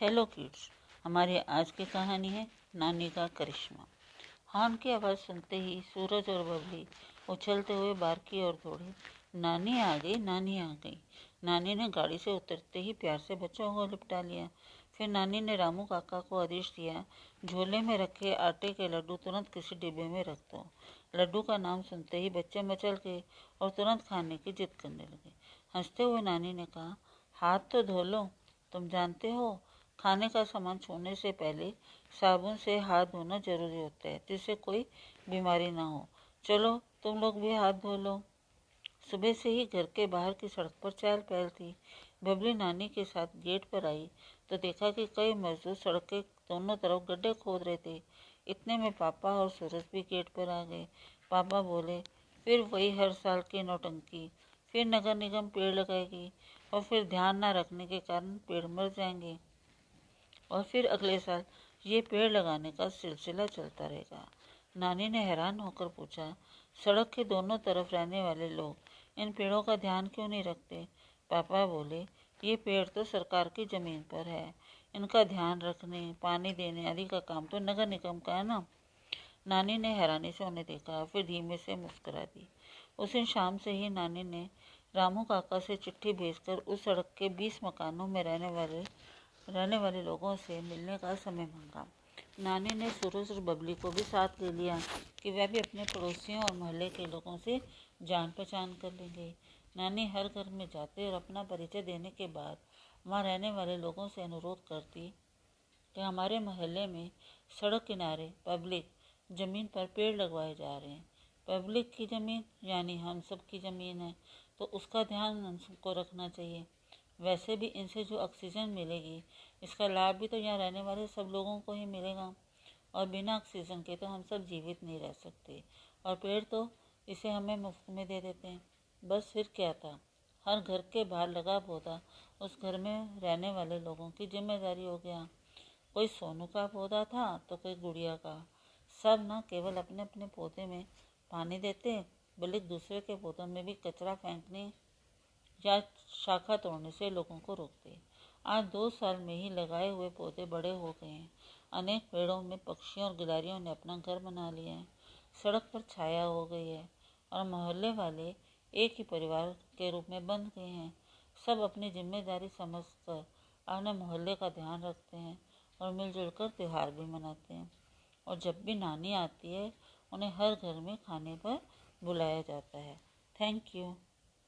Hello kids हमारी आज की कहानी है नानी का करिश्मा। हॉर्न की आवाज़ सुनते ही सूरज और बबली उछलते हुए बार की ओर दौड़े। नानी आ गई, नानी आ गई। नानी ने गाड़ी से उतरते ही प्यार से बच्चों को लिपटा लिया। फिर नानी ने रामू काका को आदेश दिया, झोले में रखे आटे के लड्डू तुरंत किसी डिब्बे में रख दो। लड्डू का नाम सुनते ही बच्चे मचल गए और तुरंत खाने की जिद करने लगे। हँसते हुए नानी ने कहा, हाथ तो धो लो। तुम जानते हो खाने का सामान छूने से पहले साबुन से हाथ धोना ज़रूरी होता है, जिससे कोई बीमारी ना हो। चलो, तुम लोग भी हाथ धो लो। सुबह से ही घर के बाहर की सड़क पर चहल पहल थी। बबली नानी के साथ गेट पर आई तो देखा कि कई मजदूर सड़क के दोनों तरफ़ गड्ढे खोद रहे थे। इतने में पापा और सूरज भी गेट पर आ गए। पापा बोले, फिर वही हर साल की नौटंकी, फिर नगर निगम पेड़ लगाएगी और फिर ध्यान न रखने के कारण पेड़ मर जाएँगे। और फिर अगले साल ये पेड़ लगाने का सिलसिला चलता रहेगा। नानी ने हैरान होकर पूछा, सड़क के दोनों तरफ़ रहने वाले लोग इन पेड़ों का ध्यान क्यों नहीं रखते? पापा बोले, ये पेड़ तो सरकार की ज़मीन पर है। इनका ध्यान रखने, पानी देने आदि का काम तो नगर निगम का है ना? नानी ने हैरानी से उन्हें देखा, फिर धीमे से मुस्करा दी। उस दिन शाम से ही नानी ने रामू काका से चिट्ठी भेजकर उस सड़क के बीस मकानों में रहने वाले रहने वाले लोगों से मिलने का समय मांगा। नानी ने सूरज और बबली को भी साथ ले लिया कि वह भी अपने पड़ोसियों और मोहल्ले के लोगों से जान पहचान कर लेंगे। नानी हर घर में जाते और अपना परिचय देने के बाद वहाँ रहने वाले लोगों से अनुरोध करती कि हमारे मोहल्ले में सड़क किनारे पब्लिक ज़मीन पर पेड़ लगवाए जा रहे हैं। पब्लिक की ज़मीन, यानी हम सब की ज़मीन है तो उसका ध्यान हमको रखना चाहिए। वैसे भी इनसे जो ऑक्सीजन मिलेगी, इसका लाभ भी तो यहाँ रहने वाले सब लोगों को ही मिलेगा। और बिना ऑक्सीजन के तो हम सब जीवित नहीं रह सकते। और पेड़ तो इसे हमें मुफ़्त में दे देते हैं। बस फिर क्या था? हर घर के बाहर लगा पौधा, उस घर में रहने वाले लोगों की ज़िम्मेदारी हो गया। कोई सोनू का पौधा था तो कोई गुड़िया का। सब ना केवल अपने अपने पौधे में पानी देते, बल्कि दूसरे के पौधों में भी कचरा फेंकने या शाखा तोड़ने से लोगों को रोकते हैं। आज दो साल में ही लगाए हुए पौधे बड़े हो गए हैं। अनेक पेड़ों में पक्षियों और गिलारियों ने अपना घर बना लिया है। सड़क पर छाया हो गई है और मोहल्ले वाले एक ही परिवार के रूप में बन गए हैं। सब अपनी ज़िम्मेदारी समझकर अपने मोहल्ले का ध्यान रखते हैं और मिलजुल कर त्यौहार भी मनाते हैं। और जब भी नानी आती है, उन्हें हर घर में खाने पर बुलाया जाता है। Thank you.